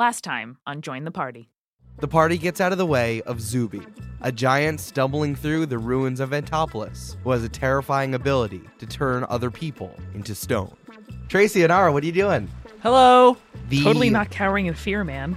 Last time on Join the Party. The party gets out of the way of Zuby, a giant stumbling through the ruins of Antopolis, who has a terrifying ability to turn other people into stone. Tracey and Ara, what are you doing? Hello. The Totally not cowering in fear, man.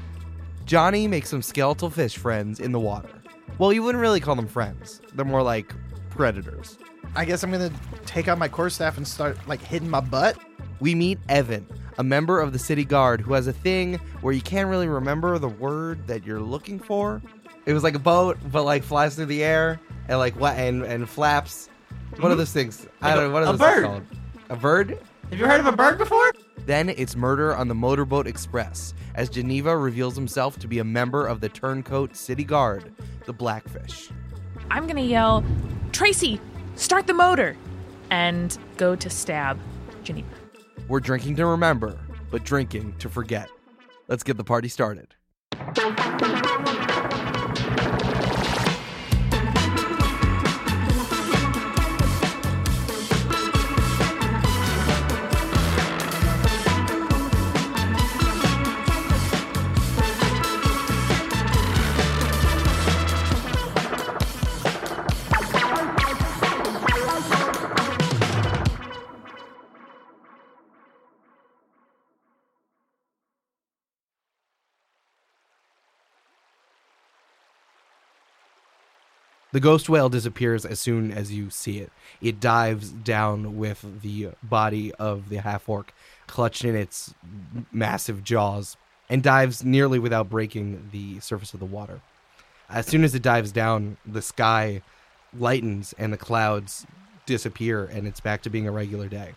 Johnny makes some skeletal fish friends in the water. Well, you wouldn't really call them friends. They're more like predators. I guess I'm gonna take out my core staff and start like hitting my butt. We meet Evan, a member of the city guard who has a thing where you can't really remember the word that you're looking for. It was like a boat, but like flies through the air and like what and, and flaps. What are mm-hmm. those things? I don't a- know. What are those a those bird. called? A bird? Have you heard of a bird before? Then it's murder on the Motorboat Express as Geneva reveals himself to be a member of the Turncoat City Guard, the Blackfish. I'm gonna yell, Tracey, start the motor! And go to stab Geneva. We're drinking to remember, but drinking to forget. Let's get the party started. The ghost whale disappears as soon as you see it. It dives down with the body of the half orc clutched in its massive jaws and dives nearly without breaking the surface of the water. As soon as it dives down, the sky lightens and the clouds disappear, and it's back to being a regular day.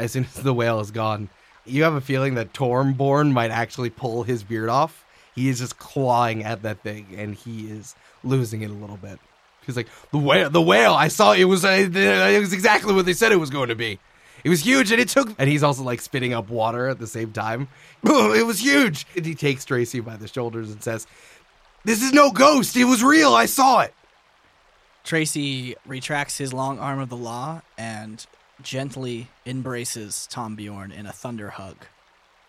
As soon as the whale is gone, you have a feeling that Tormborn might actually pull his beard off. He is just clawing at that thing, and he is losing it a little bit. He's like, the whale, the whale. I saw it was, uh, it was exactly what they said it was going to be. It was huge, and it took. And he's also like spitting up water at the same time. it was huge. And he takes Tracey by the shoulders and says, "This is no ghost. It was real. I saw it." Tracey retracts his long arm of the law and gently embraces Tom Bjorn in a thunder hug.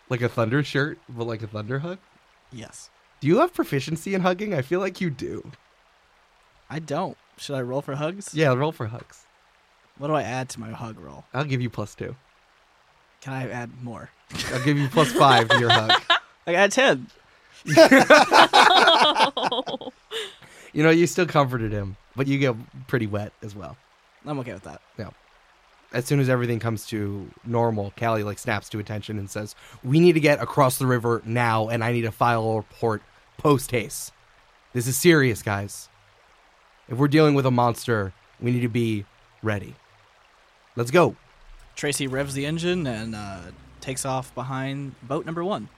Like a thunder shirt, but like a thunder hug. Yes. Do you have proficiency in hugging? I feel like you do. I don't. Should I roll for hugs? Yeah, roll for hugs. What do I add to my hug roll? I'll give you plus two. Can I add more? I'll give you plus five to your hug. I got a 10. You know, you still comforted him, but you get pretty wet as well. I'm okay with that. As soon as everything comes to normal, Callie like snaps to attention and says, "We need to get across the river now, and I need to file a report post haste. This is serious, guys. If we're dealing with a monster, we need to be ready. Let's go." Tracey revs the engine and uh, takes off behind boat number one.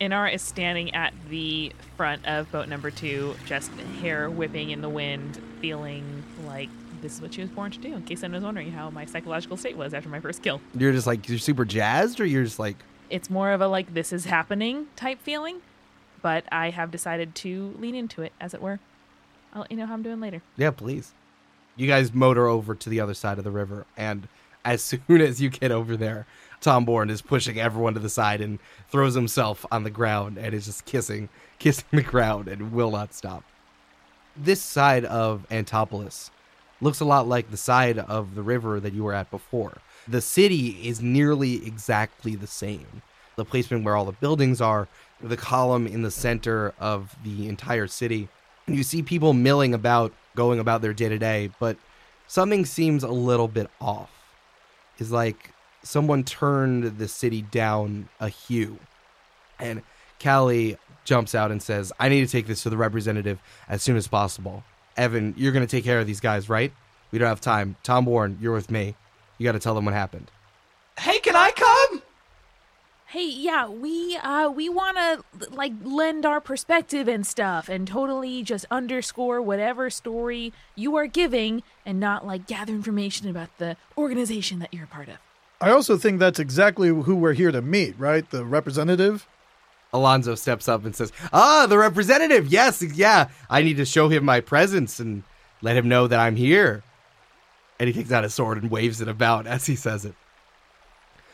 Inara is standing at the front of boat number two, just hair whipping in the wind, feeling like this is what she was born to do. In case anyone was wondering how my psychological state was after my first kill, You're just like you're super jazzed, or you're just like, it's more of a like this is happening type feeling. But I have decided to lean into it, as it were. I'll let you know how I'm doing later. "Yeah, please." You guys motor over to the other side of the river, and as soon as you get over there, Tom Bourne is pushing everyone to the side and throws himself on the ground and is just kissing, kissing the ground and will not stop. This side of Antopolis looks a lot like the side of the river that you were at before. The city is nearly exactly the same. The placement where all the buildings are, the column in the center of the entire city. You see people milling about, going about their day to day, but something seems a little bit off. It's like someone turned the city down a hue. And Callie jumps out and says, I need to take this to the representative as soon as possible. Evan, you're going to take care of these guys, right? We don't have time. Tom Warren, you're with me. You got to tell them what happened. Hey, can I come? Hey, yeah, we uh we want to like lend our perspective and stuff and totally just underscore whatever story you are giving and not like gather information about the organization that you're a part of. I also think that's exactly who we're here to meet, right? The representative. Alonzo steps up and says, Ah, the representative. Yes, yeah. I need to show him my presence and let him know that I'm here. And he takes out his sword and waves it about as he says it.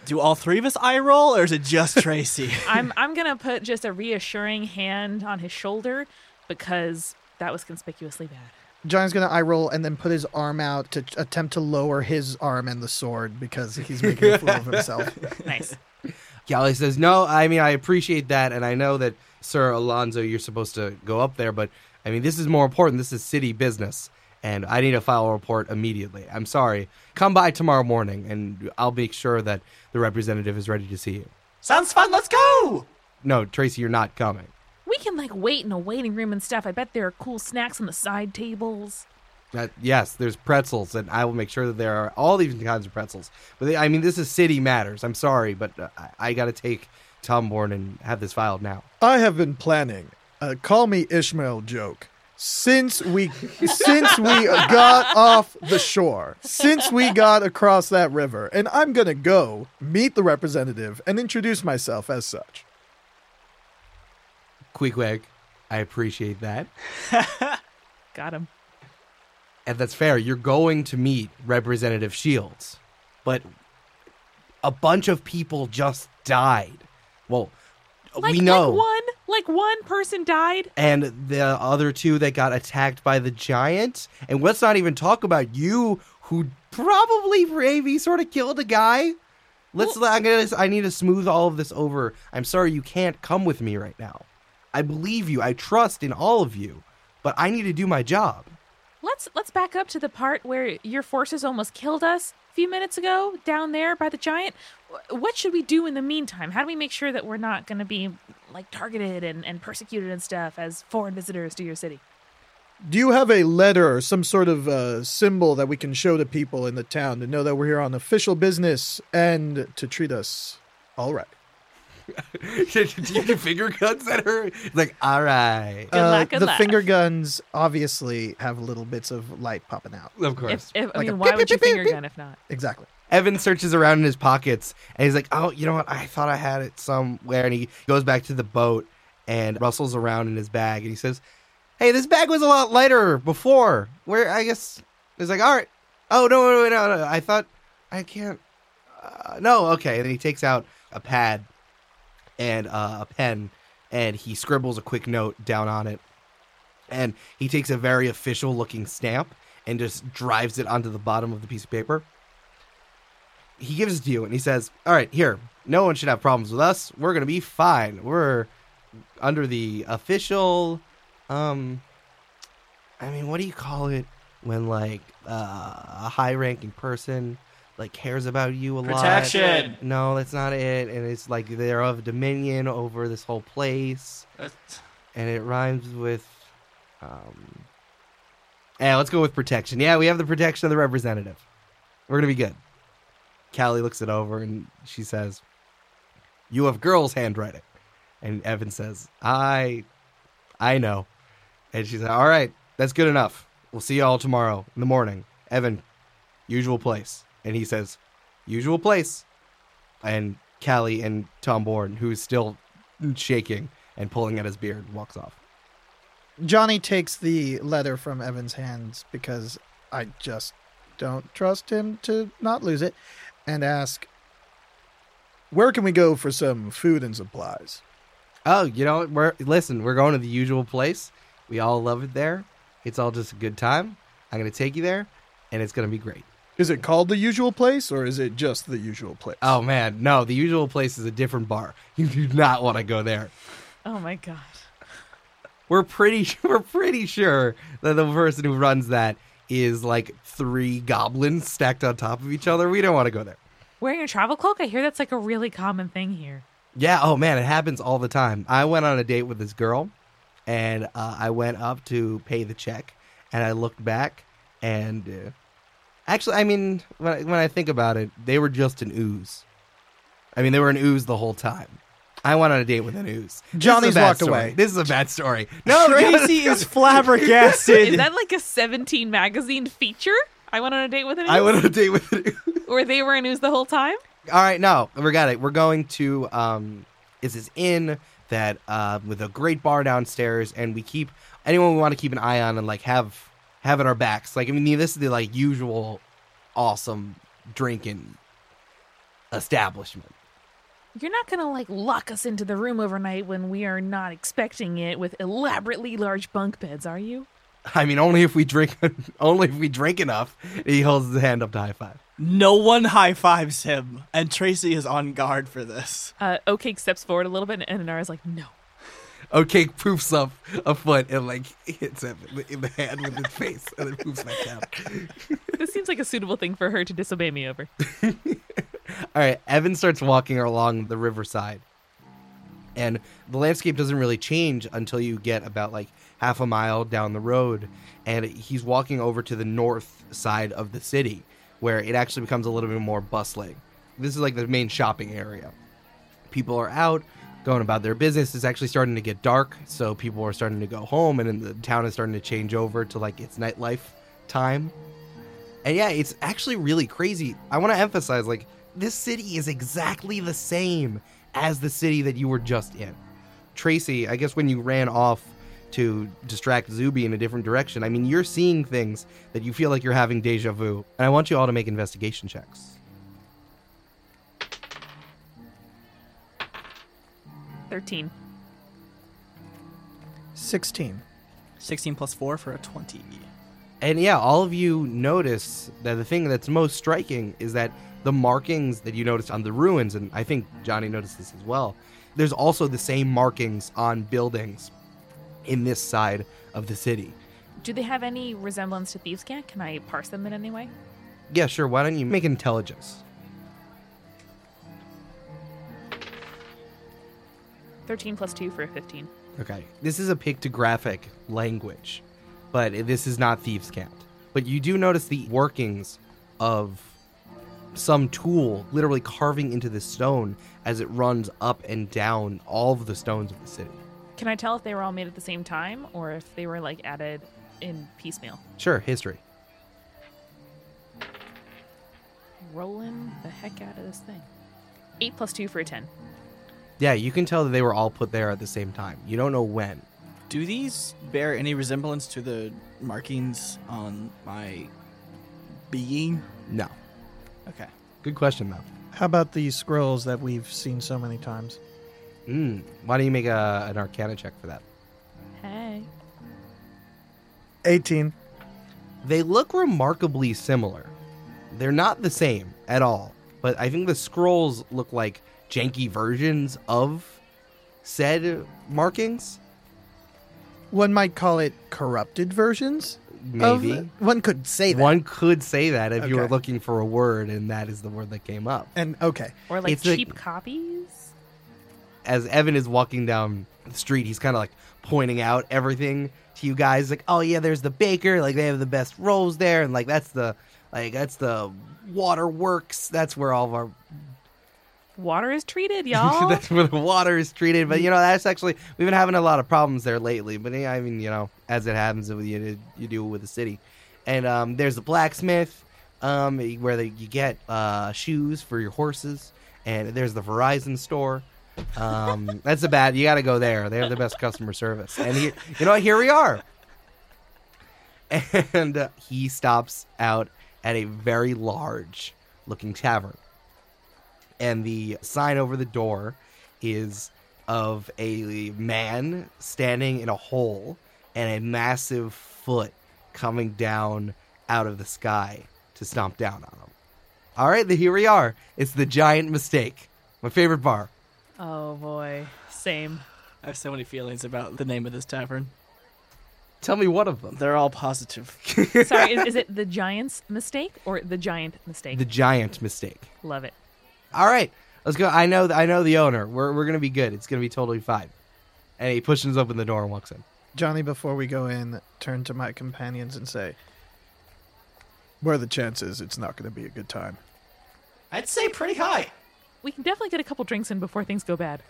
Do all three of us eye roll, or is it just Tracey? I'm I'm gonna put just a reassuring hand on his shoulder because that was conspicuously bad. John's gonna eye roll and then put his arm out to attempt to lower his arm and the sword because he's making a fool of himself. Nice. Callie says, "No, I mean I appreciate that, and I know that, Sir Alonzo, you're supposed to go up there, but I mean this is more important. This is city business, and I need to file a report immediately. I'm sorry. Come by tomorrow morning, and I'll make sure that the representative is ready to see you. Sounds fun. Let's go. No, Tracey, you're not coming. We can like wait in a waiting room and stuff. I bet there are cool snacks on the side tables. Uh, yes, there's pretzels, and I will make sure that there are all these kinds of pretzels. But they, I mean, this is city matters. I'm sorry, but uh, I, I got to take Tom Bourne and have this filed now. I have been planning a call me Ishmael joke since we since we got off the shore, since we got across that river, and I'm gonna go meet the representative and introduce myself as such. Queequeg, I appreciate that. Got him. and that's fair. You're going to meet Representative Shields, but a bunch of people just died. Well, Like, we know, like one like one person died. and the other two that got attacked by the giant. And let's not even talk about you, who probably maybe sort of killed a guy. Let's. I'm gonna. I need to smooth all of this over. I'm sorry you can't come with me right now. I believe you. I trust in all of you, but I need to do my job. Let's let's back up to the part where your forces almost killed us a few minutes ago down there by the giant. Wh- What should we do in the meantime? How do we make sure that we're not going to be like targeted and, and persecuted and stuff as foreign visitors to your city? Do you have a letter or some sort of uh, symbol that we can show to people in the town to know that we're here on official business and to treat us all right? do you do finger guns at her? Like, all right. Good luck, good the luck. finger guns obviously have little bits of light popping out. Of course. If, if I Like a mean, why beep, would you beep, beep, finger beep. gun if not? Exactly. Evan searches around in his pockets and he's like, oh, you know what? I thought I had it somewhere. And he goes back to the boat and rustles around in his bag and he says, hey, this bag was a lot lighter before. Where I guess he's like, all right. Oh, no, no, no, no. I thought I can't. Uh, no, okay. And he takes out a pad and uh, a pen and he scribbles a quick note down on it. And he takes a very official looking stamp and just drives it onto the bottom of the piece of paper. He gives it to you and he says, All right, here, no one should have problems with us. We're going to be fine. We're under the official, um, I mean, what do you call it when, like, uh, a high ranking person, like, cares about you a lot? Protection. No, that's not it. And it's like they're of dominion over this whole place. And it rhymes with um Yeah, let's go with protection. Yeah, we have the protection of the representative. We're gonna be good. Callie looks it over and she says, You have girl's handwriting. And Evan says, I I know. And she said, All right, that's good enough. We'll see you all tomorrow in the morning. Evan, usual place. And he says, Usual place. And Callie and Tom Bourne, who's still shaking and pulling at his beard, walks off. Johnny takes the letter from Evan's hands because I just don't trust him to not lose it and ask, Where can we go for some food and supplies? Oh, you know, we're listen. We're going to the usual place. We all love it there. It's all just a good time. I'm gonna take you there, and it's gonna be great. Is it called the usual place or is it just the usual place? Oh man, no, the usual place is a different bar. You do not want to go there. Oh my god. We're pretty we're pretty sure that the person who runs that is like three goblins stacked on top of each other. We don't want to go there. Wearing a travel cloak? I hear that's like a really common thing here. Yeah. Oh man, it happens all the time. I went on a date with this girl, and uh, I went up to pay the check, and I looked back, and uh, actually, I mean, when I, when I think about it, they were just an ooze. I mean, they were an ooze the whole time. I went on a date with an ooze. This is Johnny's walked story. away. This is a bad story. No, Tracey is flabbergasted. Is that like a 17 magazine feature? I went on a date with an I went on a date with an ooze. Where they were an ooze the whole time? All right, no, we got it. We're going to um, is this inn that uh, with a great bar downstairs, and we keep anyone we want to keep an eye on and like have have at our backs. Like I mean, this is the like usual awesome drinking establishment. You're not gonna like lock us into the room overnight when we are not expecting it with elaborately large bunk beds, are you? I mean, only if we drink, only if we drink enough. He holds his hand up to high five. No one high fives him, and Tracey is on guard for this. Uh, Oatcake steps forward a little bit, and Inara's like, "No." Okay, poofs up a foot and like hits him in the, in the hand with his face, and then poofs back down. This seems like a suitable thing for her to disobey me over. All right, Evan starts walking along the riverside, and the landscape doesn't really change until you get about like half a mile down the road, and he's walking over to the north side of the city, where it actually becomes a little bit more bustling. This is like the main shopping area. People are out going about their business. It's actually starting to get dark, so people are starting to go home, and the town is starting to change over to like its nightlife time. And yeah, it's actually really crazy. I want to emphasize like this city is exactly the same as the city that you were just in. Tracey, I guess when you ran off to distract Zuby in a different direction, I mean, you're seeing things that you feel like you're having deja vu. And I want you all to make investigation checks. Thirteen. 16. 16 plus 4 for a 20. And yeah, all of you notice that the thing that's most striking is that the markings that you noticed on the ruins, and I think Johnny noticed this as well, there's also the same markings on buildings in this side of the city. Do they have any resemblance to Thieves' Cant? Can I parse them in any way? Yeah, sure. Why don't you make intelligence? Thirteen plus two for a fifteen. Okay. This is a pictographic language, but this is not Thieves' Cant. But you do notice the workings of some tool literally carving into the stone as it runs up and down all of the stones of the city. Can I tell if they were all made at the same time or if they were like added in piecemeal? Sure, history. Rolling the heck out of this thing. Eight plus two for a ten. Yeah, you can tell that they were all put there at the same time. You don't know when. Do these bear any resemblance to the markings on my being? No. Okay. Good question, though. How about these scrolls that we've seen so many times? Mm. Why don't you make a, an arcana check for that? Hey. 18. They look remarkably similar. They're not the same at all, but I think the scrolls look like janky versions of said markings. One might call it corrupted versions. of- Maybe. one could say that. One could say that if you were looking for a word and that is the word that came up. And okay, Or like It's like- cheap copies? As Evan is walking down the street, he's kind of like pointing out everything to you guys like, "Oh yeah, there's the baker, like they have the best rolls there and like that's the like that's the waterworks. That's where all of our Water is treated, y'all. that's where the water is treated. But you know, that's actually we've been having a lot of problems there lately. But yeah, I mean, you know, as it happens, you you do with the city, and um, there's the blacksmith, um, where they, you get uh, shoes for your horses, and there's the Verizon store. Um, that's a bad. You got to go there. They have the best customer service, and he, you know, here we are. And uh, he stops out at a very large looking tavern and the sign over the door is of a man standing in a hole and a massive foot coming down out of the sky to stomp down on him. All right, here we are. It's the giant mistake. My favorite bar. oh boy. Same. I have so many feelings about the name of this tavern. Tell me one of them. They're all positive. Sorry, is, is it the giant's mistake or the giant mistake? The giant mistake. Love it. All right, let's go. I know. I know the owner. We're we're gonna be good. It's gonna be totally fine. And he pushes open the door and walks in. Johnny, before we go in, turn to my companions and say, What are the chances it's not going to be a good time? I'd say pretty high. We can definitely get a couple drinks in before things go bad.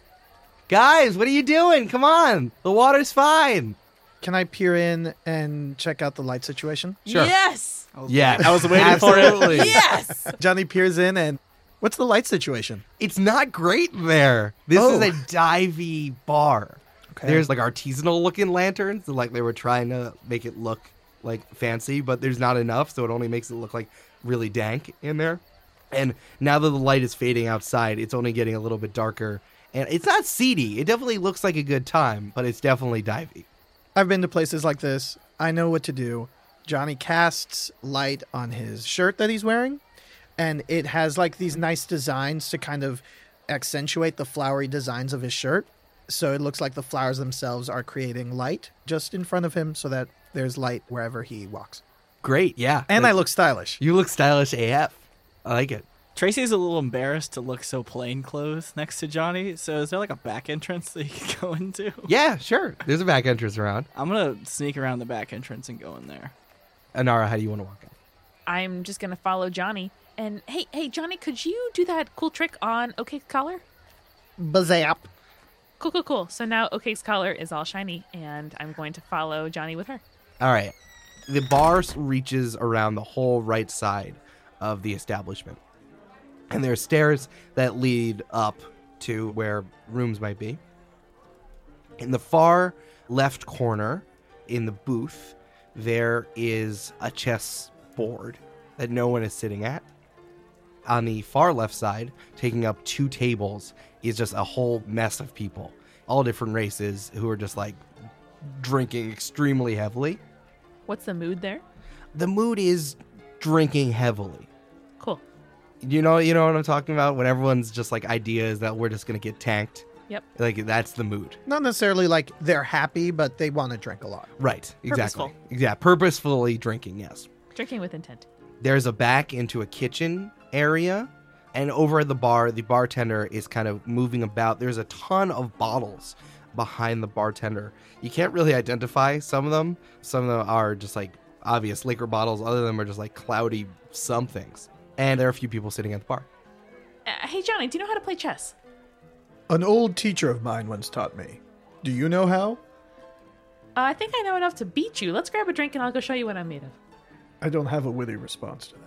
Guys, what are you doing? Come on, the water's fine. Can I peer in and check out the light situation? Sure. Yes. I Yeah, I was waiting for it. absolutely. Yes. Johnny peers in and what's the light situation? It's not great there. This Oh. is a divey bar. Okay. There's like artisanal looking lanterns, like they were trying to make it look like fancy, but there's not enough, so it only makes it look like really dank in there. And now that the light is fading outside, it's only getting a little bit darker. And it's not seedy. It definitely looks like a good time, but it's definitely divey. I've been to places like this. I know what to do. Johnny casts light on his shirt that he's wearing, and it has like these nice designs to kind of accentuate the flowery designs of his shirt. So it looks like the flowers themselves are creating light just in front of him so that there's light wherever he walks. Great, yeah. And Like, I look stylish. You look stylish AF. I like it. Tracey's a little embarrassed to look so plain clothes next to Johnny. So is there like a back entrance that you can go into? Yeah, sure. There's a back entrance around. I'm gonna sneak around the back entrance and go in there. Inara, how do you want to walk in? I'm just gonna follow Johnny. And hey, hey, Johnny, could you do that cool trick on OK's collar? Bazap. Cool, cool, cool. So now OK's collar is all shiny, and I'm going to follow Johnny with her. All right. The bar reaches around the whole right side of the establishment. And there are stairs that lead up to where rooms might be. In the far left corner in the booth, there is a chess board that no one is sitting at. On the far left side, taking up two tables, is just a whole mess of people, all different races who are just like drinking extremely heavily. What's the mood there? The mood is drinking heavily. Cool. You know, you know what I'm talking about. When everyone's just like ideas that we're just gonna get tanked. Yep. Like that's the mood. Not necessarily like they're happy, but they want to drink a lot. Right. Exactly. Purposeful. Yeah. Purposefully drinking. Yes. Drinking with intent. There's a back into a kitchen area, and over at the bar, the bartender is kind of moving about. There's a ton of bottles behind the bartender. You can't really identify some of them. Some of them are just like obvious liquor bottles. Other of them are just like cloudy somethings. And there are a few people sitting at the bar. Uh, hey, Johnny, do you know how to play chess? An old teacher of mine once taught me. Do you know how? Uh, I think I know enough to beat you. Let's grab a drink and I'll go show you what I'm made of. I don't have a witty response to that.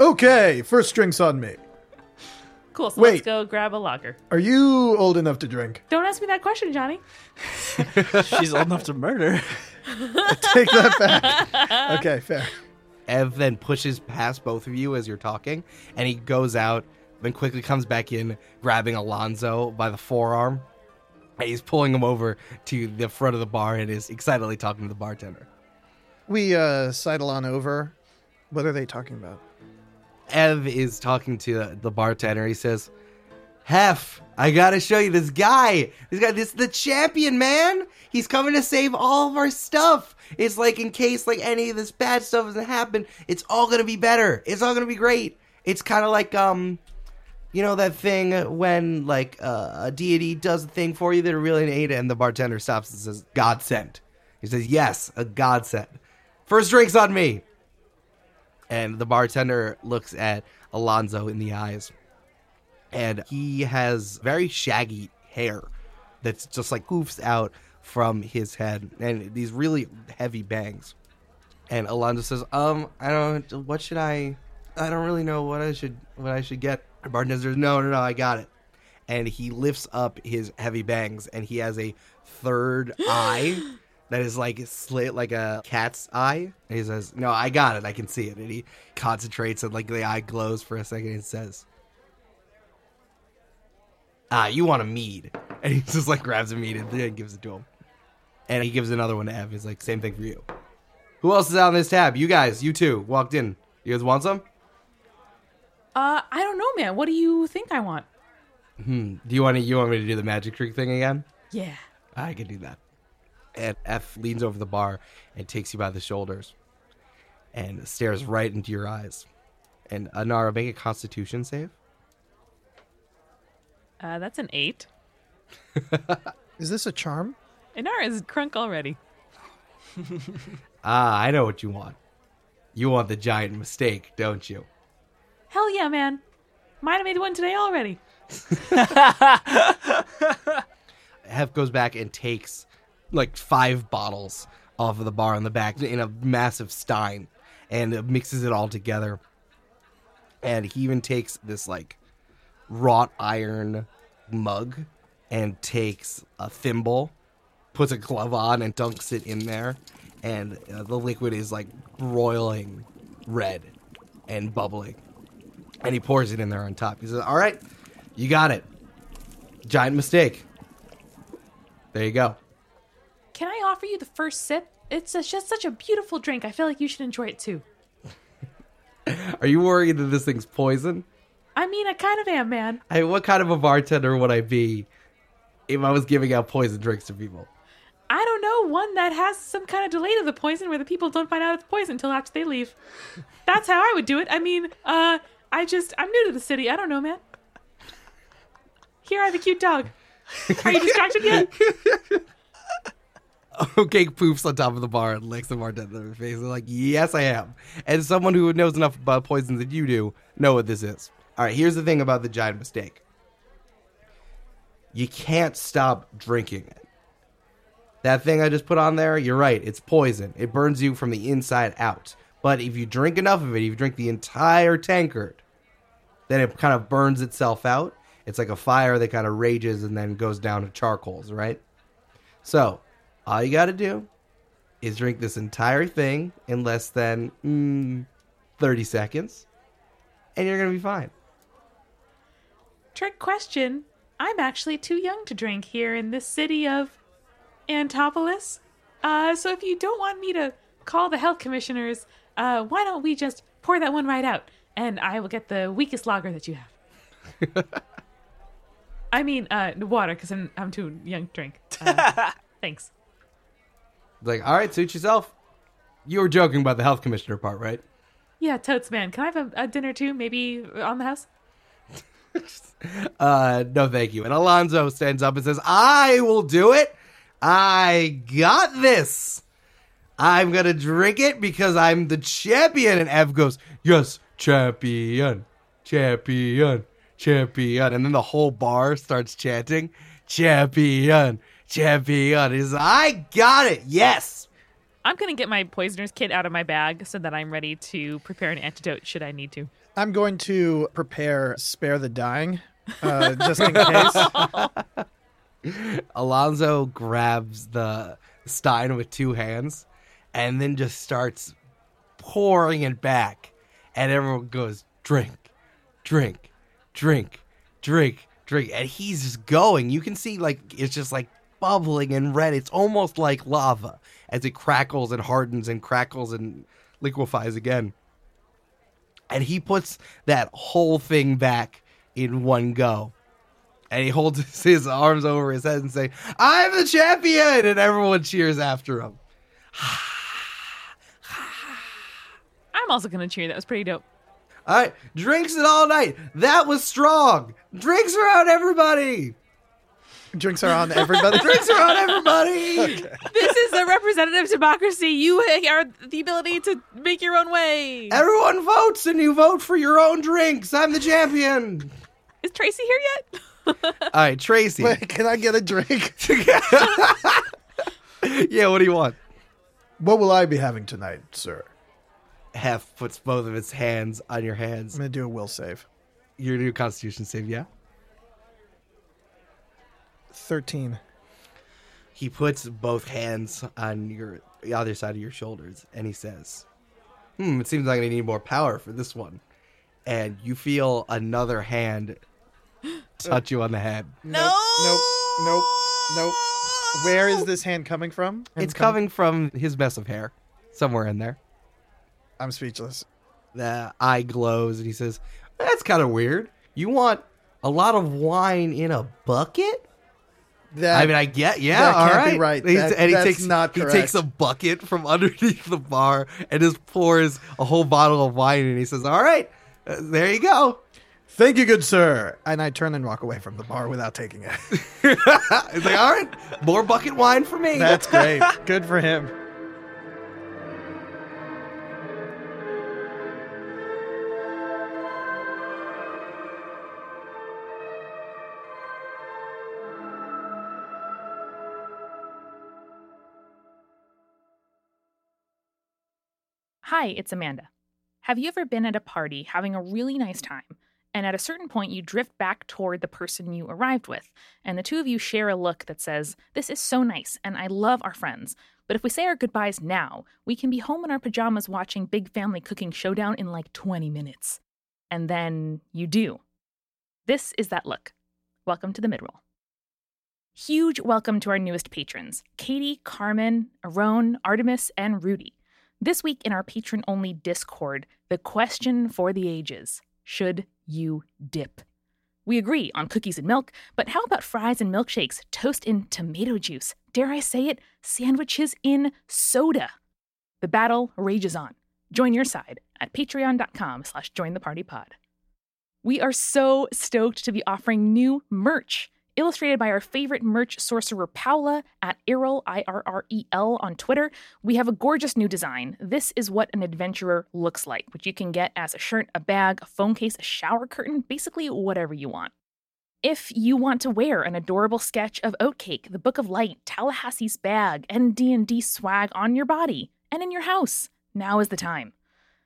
Okay, first drinks on me. Cool, so Wait. let's go grab a lager. Are you old enough to drink? Don't ask me that question, Johnny. She's old enough to murder. Take that back. okay, fair. Ev then pushes past both of you as you're talking, and he goes out, then quickly comes back in, grabbing Alonzo by the forearm. And he's pulling him over to the front of the bar and is excitedly talking to the bartender. We uh sidle on over. What are they talking about? Ev is talking to the bartender. He says, Hef, I gotta show you this guy. This guy, this is the champion, man. He's coming to save all of our stuff. It's like in case like any of this bad stuff doesn't happen, it's all gonna be better. It's all gonna be great. It's kind of like um, you know that thing when like uh, a deity does a thing for you that really ain't, it, and the bartender stops and says, "God sent." He says, "Yes, a God sent." First drinks on me. And the bartender looks at Alonzo in the eyes and he has very shaggy hair that's just like poofs out from his head and these really heavy bangs. And Alonzo says, "Um, I don't. What should I? I don't really know what I should. What I should get." The bartender says, "No, no, no. I got it." And he lifts up his heavy bangs, and he has a third eye that is like slit like a cat's eye. And he says, "No, I got it. I can see it." And he concentrates, and like the eye glows for a second, and says, ah, you want a mead. And he just like grabs a mead and gives it to him. And he gives another one to Ev. He's like, same thing for you. Who else is out on this tab? You guys, you two, walked in. You guys want some? Uh, I don't know, man. What do you think I want? Hmm. Do you want to, you want me to do the magic trick thing again? Yeah. I can do that. And Hef leans over the bar and takes you by the shoulders and stares right into your eyes. And Inara, make a constitution save. Uh, that's an eight. Is this a charm? Inara is crunk already. Ah, I know what you want. You want the giant mistake, don't you? Hell yeah, man. Might have made one today already. Hef goes back and takes like five bottles off of the bar in the back in a massive stein and mixes it all together. And he even takes this like wrought iron mug and takes a thimble, puts a glove on, and dunks it in there. And uh, the liquid is like broiling red and bubbling. And he pours it in there on top. He says, All right, you got it. Giant mistake. There you go. Can I offer you the first sip? It's a, just such a beautiful drink. I feel like you should enjoy it too. Are you worried that this thing's poison? I mean, I kind of am, man. I, what kind of a bartender would I be if I was giving out poison drinks to people? I don't know, one that has some kind of delay to the poison where the people don't find out it's poison until after they leave. That's how I would do it. I mean, uh, I just, I'm new to the city. I don't know, man. Here, I have a cute dog. Are you distracted yet? Okay, poofs on top of the bar and licks the bartender in the face. They're like, yes, I am. And someone who knows enough about poisons that you do know what this is. All right, here's the thing about the giant mistake. You can't stop drinking it. That thing I just put on there, you're right, it's poison. It burns you from the inside out. But if you drink enough of it, if you drink the entire tankard, then it kind of burns itself out. It's like a fire that kind of rages and then goes down to charcoals, right? So, all you got to do is drink this entire thing in less than mm, 30 seconds, and you're going to be fine. Trick question. I'm actually too young to drink here in this city of Antopolis. Uh, so if you don't want me to call the health commissioners, uh, why don't we just pour that one right out, and I will get the weakest lager that you have. I mean, uh, water, because I'm, I'm too young to drink. Uh, thanks. Like, all right, suit yourself. You were joking about the health commissioner part, right? Yeah, totes, man. Can I have a, a dinner too? Maybe on the house? Uh, no, thank you. And Alonzo stands up and says, I will do it. I got this. I'm going to drink it because I'm the champion. And Ev goes, Yes, champion, champion, champion. And then the whole bar starts chanting, Champion, champion. He's like, I got it. Yes. I'm going to get my poisoner's kit out of my bag so that I'm ready to prepare an antidote should I need to. I'm going to prepare spare the dying, uh, just in case. Alonzo grabs the stein with two hands and then just starts pouring it back. And everyone goes, drink, drink, drink, drink, drink. And he's just going. You can see, like, it's just like bubbling and red. It's almost like lava as it crackles and hardens and crackles and liquefies again. And he puts that whole thing back in one go and he holds his arms over his head and say, "I'm the champion!" And everyone cheers after him. I'm also going to cheer. That was pretty dope. All right, drinks it all night. That was strong. Drinks around everybody. Drinks are on everybody. Drinks are on everybody. this is a representative democracy. You are the ability to make your own way. Everyone votes, and you vote for your own drinks. I'm the champion. Is Tracey here yet? All right, Tracey. Wait, can I get a drink? yeah, what do you want? What will I be having tonight, sir? Hef puts both of his hands on your hands. I'm going to do a will save. Your new Constitution save, yeah. 13. He puts both hands on your the other side of your shoulders, and he says, "Hmm, it seems like I need more power for this one." And you feel another hand touch you on the head. Nope, nope, nope, nope. Where is this hand coming from? It's com- coming from his mess of hair, somewhere in there. I'm speechless. The eye glows, and he says, "That's kind of weird. You want a lot of wine in a bucket?" That I mean, I get, yeah, that all can't be right. right. That- and he that's takes not he takes a bucket from underneath the bar and just pours a whole bottle of wine, and he says, "All right, uh, there you go." Thank you, good sir. And I turn and walk away from the bar without taking it. He's like, "All right, more bucket wine for me." That's great. Good for him. Hi, it's Amanda. Have you ever been at a party having a really nice time, and at a certain point you drift back toward the person you arrived with, and the two of you share a look that says, This is so nice, and I love our friends, but if we say our goodbyes now, we can be home in our pajamas watching Big Family Cooking Showdown in like 20 minutes. and then you do. This is that look. Welcome to the midroll. Huge welcome to our newest patrons Katie, Carmen, Aron, Artemis, and Rudy. This week in our patron only Discord, the question for the ages should you dip? We agree on cookies and milk, but how about fries and milkshakes, toast in tomato juice, dare I say it, sandwiches in soda? The battle rages on. Join your side at patreon.com slash join the party pod. We are so stoked to be offering new merch illustrated by our favorite merch sorcerer Paula at Irrel, I R R E L, on Twitter. We have a gorgeous new design. This is what an adventurer looks like, which you can get as a shirt, a bag, a phone case, a shower curtain, basically whatever you want. If you want to wear an adorable sketch of Oatcake, the Book of Light, Tallahassee's bag, and D&D swag on your body and in your house, now is the time.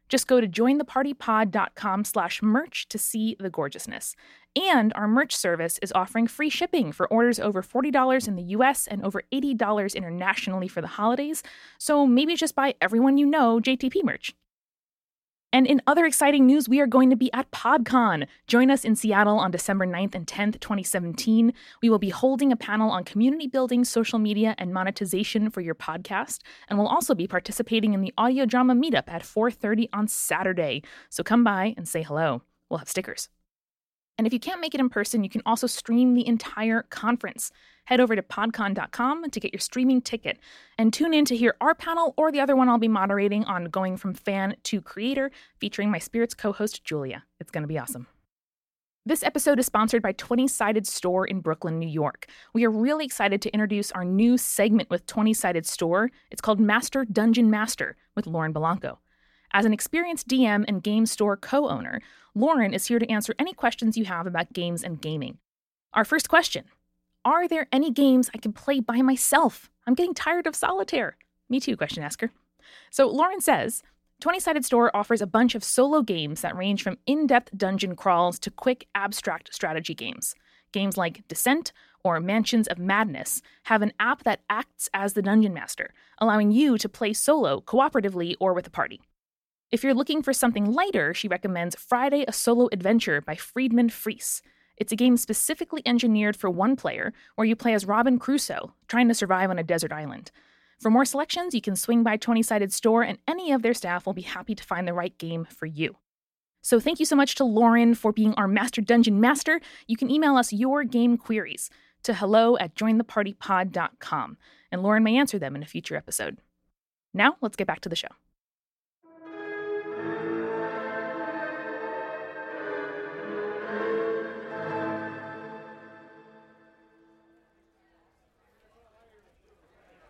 Just go to jointhepartypod.com slash merch to see the gorgeousness. And our merch service is offering free shipping for orders over $40 in the US and over $80 internationally for the holidays. So maybe just buy everyone you know JTP merch. And in other exciting news, we are going to be at PodCon. Join us in Seattle on December 9th and 10th, 2017. We will be holding a panel on community building, social media, and monetization for your podcast. And we'll also be participating in the audio drama meetup at 4:30 on Saturday. So come by and say hello. We'll have stickers. And if you can't make it in person, you can also stream the entire conference. Head over to podcon.com to get your streaming ticket and tune in to hear our panel or the other one I'll be moderating on Going from Fan to Creator, featuring my Spirits co host, Julia. It's going to be awesome. This episode is sponsored by 20 Sided Store in Brooklyn, New York. We are really excited to introduce our new segment with 20 Sided Store. It's called Master Dungeon Master with Lauren Bilanko. As an experienced DM and game store co owner, Lauren is here to answer any questions you have about games and gaming. Our first question Are there any games I can play by myself? I'm getting tired of solitaire. Me too, question asker. So Lauren says 20 Sided Store offers a bunch of solo games that range from in depth dungeon crawls to quick abstract strategy games. Games like Descent or Mansions of Madness have an app that acts as the dungeon master, allowing you to play solo, cooperatively, or with a party. If you're looking for something lighter, she recommends Friday a Solo Adventure by Friedemann Friese. It's a game specifically engineered for one player, where you play as Robin Crusoe, trying to survive on a desert island. For more selections, you can swing by 20 Sided Store, and any of their staff will be happy to find the right game for you. So, thank you so much to Lauren for being our Master Dungeon Master. You can email us your game queries to hello at jointhepartypod.com, and Lauren may answer them in a future episode. Now, let's get back to the show.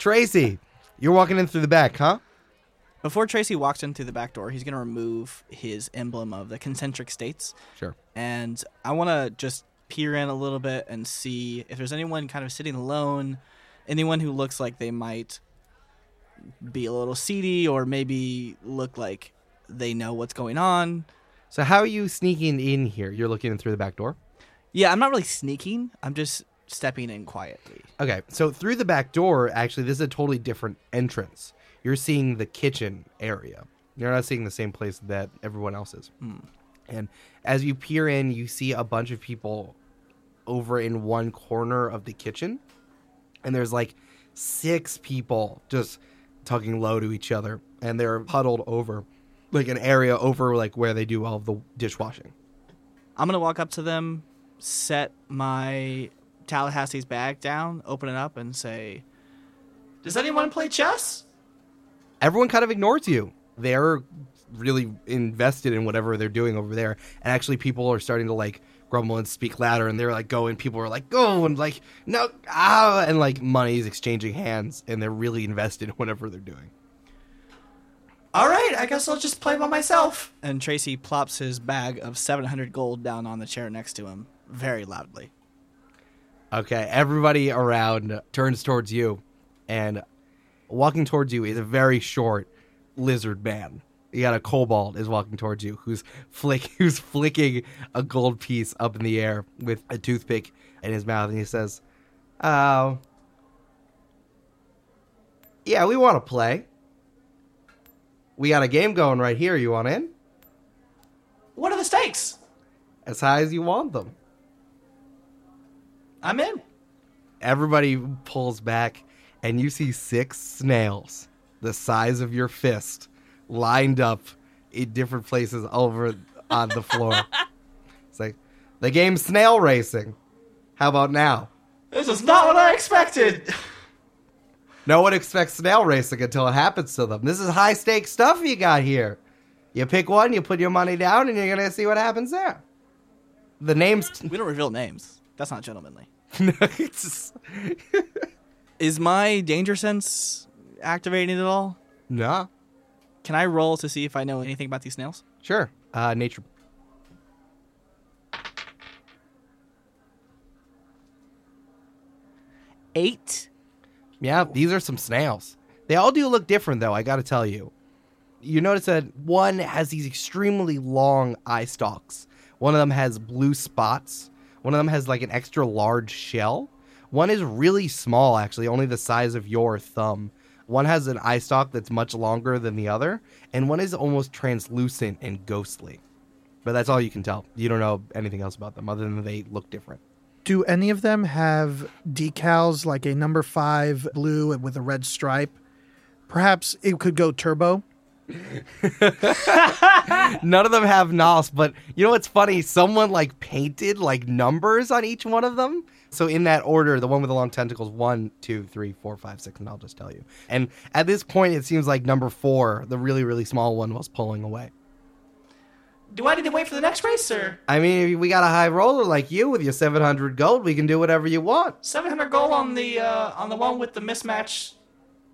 Tracey, you're walking in through the back, huh? Before Tracey walks in through the back door, he's going to remove his emblem of the concentric states. Sure. And I want to just peer in a little bit and see if there's anyone kind of sitting alone, anyone who looks like they might be a little seedy or maybe look like they know what's going on. So how are you sneaking in here? You're looking in through the back door? Yeah, I'm not really sneaking. I'm just stepping in quietly. Okay, so through the back door, actually, this is a totally different entrance. You're seeing the kitchen area. You're not seeing the same place that everyone else is. Hmm. And as you peer in, you see a bunch of people over in one corner of the kitchen. And there's like six people just talking low to each other. And they're huddled over like an area over like where they do all of the dishwashing. I'm gonna walk up to them, set my Tallahassee's bag down, open it up, and say, "Does anyone play chess?" everyone kind of ignores you. They're really invested in whatever they're doing over there. And actually, people are starting to like grumble and speak louder. And they're like going, people are like, go, and like, no, ah, and like money's exchanging hands. And they're really invested in whatever they're doing. All right, I guess I'll just play by myself. And Tracey plops his bag of 700 gold down on the chair next to him very loudly. Okay, everybody around turns towards you. And walking towards you is a very short lizard man. You got a kobold is walking towards you, who's flick, who's flicking a gold piece up in the air with a toothpick in his mouth, and he says, "Oh, yeah, we want to play. We got a game going right here. You want in? What are the stakes? as high as you want them. I'm in. Everybody pulls back, and you see six snails the size of your fist lined up in different places over on the floor. it's like the game's snail racing. How about now? This is not what I expected. No one expects snail racing until it happens to them. This is high stakes stuff you got here. You pick one, you put your money down, and you're gonna see what happens there. The names. We don't reveal names. That's not gentlemanly. Is my danger sense activated at all? no, Can I roll to see if I know anything about these snails? sure. Uh, nature. Eight. Yeah, these are some snails. They all do look different, though. I got to tell you. You notice that one has these extremely long eye stalks. One of them has blue spots. One of them has like an extra large shell. One is really small, actually, only the size of your thumb. One has an eye stalk that's much longer than the other, and one is almost translucent and ghostly. But that's all you can tell. You don't know anything else about them other than they look different. Do any of them have decals like a number five blue with a red stripe? Perhaps it could go turbo. None of them have NOS, but you know what's funny? Someone like painted like numbers on each one of them. So in that order, the one with the long tentacles, one, two, three, four, five, six, and I'll just tell you. And at this point, it seems like number four, the really, really small one, was pulling away. Do I need to wait for the next race, or I mean, if we got a high roller like you with your 700 gold, we can do whatever you want. 700 gold on the uh, on the one with the mismatch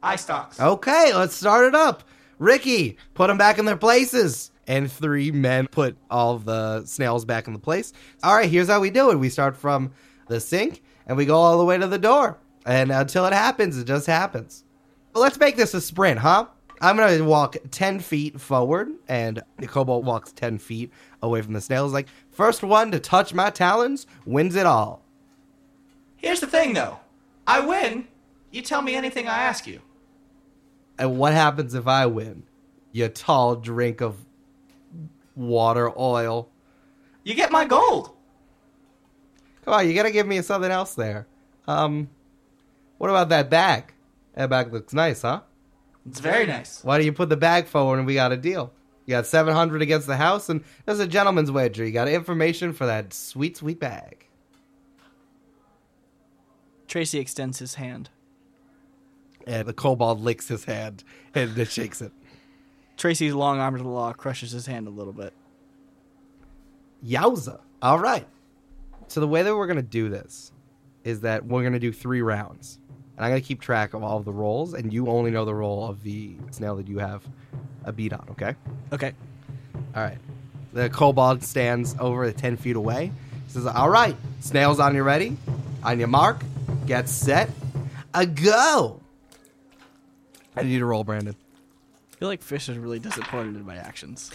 eye stalks? Okay, let's start it up. Ricky, put them back in their places. And three men put all the snails back in the place. All right, here's how we do it. We start from the sink and we go all the way to the door. And until it happens, it just happens. Well, let's make this a sprint, huh? I'm going to walk 10 feet forward, and the kobold walks 10 feet away from the snails. Like, first one to touch my talons wins it all. Here's the thing, though. I win. You tell me anything I ask you. And what happens if I win? You tall drink of water oil. You get my gold. Come on, you gotta give me something else there. Um, what about that bag? That bag looks nice, huh? It's very nice. Why do you put the bag forward and we got a deal? You got 700 against the house, and there's a gentleman's wager. You got information for that sweet, sweet bag. Tracey extends his hand. And the kobold licks his hand and shakes it. Tracey's long arm of the law crushes his hand a little bit. Yowza. All right. So the way that we're gonna do this is that we're gonna do three rounds, and I'm gonna keep track of all of the rolls, and you only know the roll of the snail that you have a beat on. Okay. Okay. All right. The kobold stands over ten feet away. He says, "All right, snails on you ready? On your mark, get set, a go." I need you to roll, Brandon. I feel like Fische is really disappointed in my actions.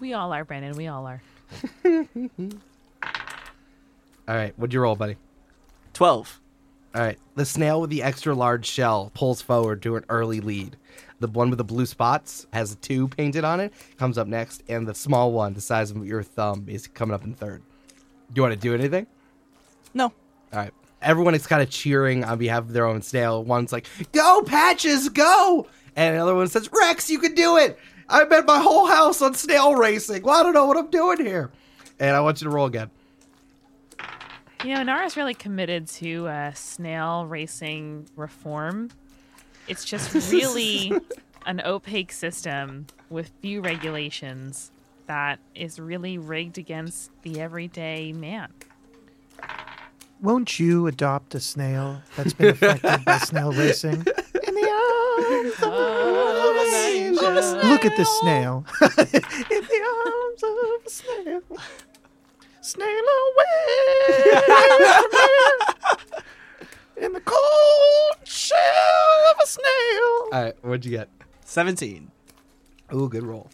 We all are, Brandon. We all are. All right, what'd you roll, buddy? 12. All right. The snail with the extra large shell pulls forward to an early lead. The one with the blue spots has a two painted on it, comes up next, and the small one, the size of your thumb, is coming up in third. Do you want to do anything? No. All right. Everyone is kind of cheering on behalf of their own snail. One's like, "Go, Patches, go!" And another one says, "Rex, you can do it! I bet my whole house on snail racing. Well, I don't know what I'm doing here." And I want you to roll again. You know, Nara's really committed to uh, snail racing reform. It's just really an opaque system with few regulations that is really rigged against the everyday man. Won't you adopt a snail that's been affected by snail racing? In the arms of oh, a snail. Look at this snail. In the arms of a snail. Snail away. In the cold shell of a snail. All right, what'd you get? 17. Ooh, good roll.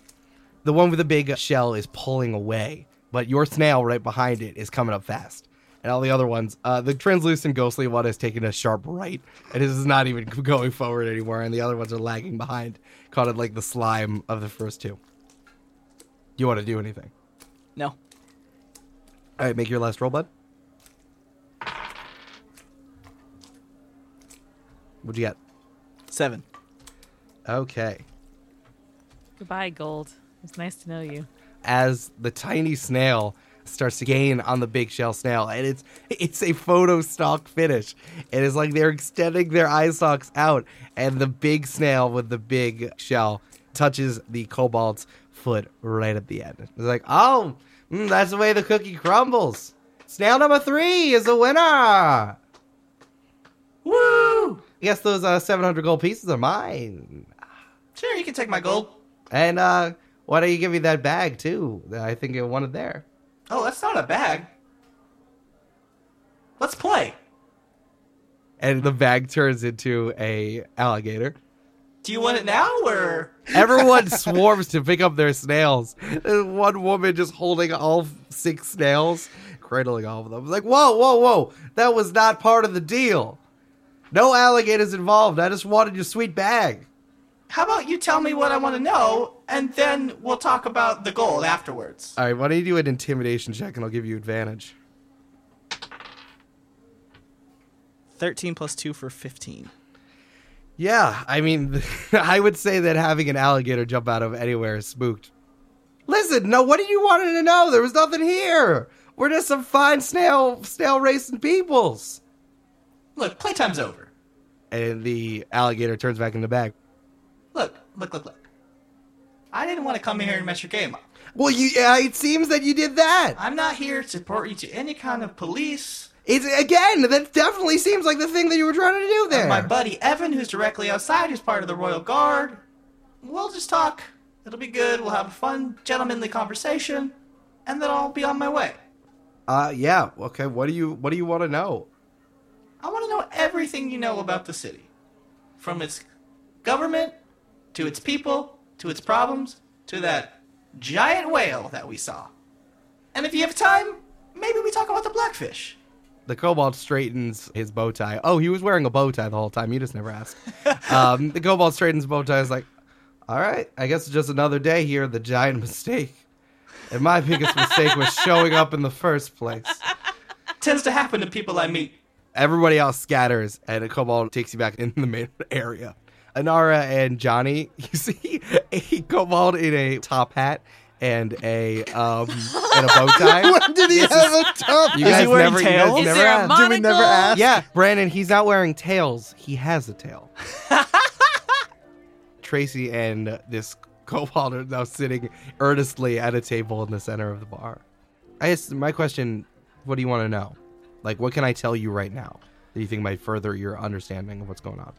The one with the big shell is pulling away, but your snail right behind it is coming up fast. And all the other ones, uh, the translucent ghostly one is taking a sharp right, and it is not even going forward anymore. And the other ones are lagging behind, caught in like the slime of the first two. Do you want to do anything? No. All right, make your last roll, bud. What'd you get? Seven. Okay. Goodbye, Gold. It's nice to know you. As the tiny snail starts to gain on the big shell snail, and it's it's a photo stock finish. It is like they're extending their eye stalks out, and the big snail with the big shell touches the kobold's foot right at the end. It's like, oh, mm, that's the way the cookie crumbles. Snail number three is the winner. Woo! I guess those uh, 700 gold pieces are mine. Sure, you can take my gold. And uh, why don't you give me that bag too? I think you wanted there. Oh, that's not a bag. Let's play. And the bag turns into a alligator. Do you want it now or? Everyone swarms to pick up their snails. There's one woman just holding all six snails, cradling all of them. Like, whoa, whoa, whoa! That was not part of the deal. No alligators involved. I just wanted your sweet bag. How about you tell me what I want to know, and then we'll talk about the gold afterwards. All right, why don't you do an intimidation check, and I'll give you advantage. 13 plus 2 for 15. Yeah, I mean, I would say that having an alligator jump out of anywhere is spooked. Listen, no, what did you want to know? There was nothing here. We're just some fine snail snail racing peoples. Look, playtime's over. And the alligator turns back in the bag. Look, look, look, look. I didn't want to come in here and mess your game up. Well, you, uh, it seems that you did that. I'm not here to report you to any kind of police. It's again, that definitely seems like the thing that you were trying to do there. My buddy Evan, who's directly outside, who's part of the Royal Guard. We'll just talk. It'll be good. We'll have a fun, gentlemanly conversation, and then I'll be on my way. Uh, yeah. Okay. What do you What do you want to know? I want to know everything you know about the city, from its government to its people to its problems to that giant whale that we saw. And if you have time, maybe we talk about the blackfish. The kobold straightens his bow tie. Oh, he was wearing a bow tie the whole time. You just never asked. um, the kobold straightens his bow tie. Is like, all right, I guess it's just another day here. The giant mistake. And my biggest mistake was showing up in the first place. Tends to happen to people I meet. Everybody else scatters, and a kobold takes you back in the main area. Inara and Johnny, you see a kobold in a top hat and a um and a bow tie. when did he have a top? You Is guys he wearing never, you guys tails? Is never there a asked. Did we never ask? Yeah, Brandon, he's not wearing tails. He has a tail. Tracey and this kobold are now sitting earnestly at a table in the center of the bar. I guess my question, what do you want to know? Like, what can I tell you right now that you think might further your understanding of what's going on?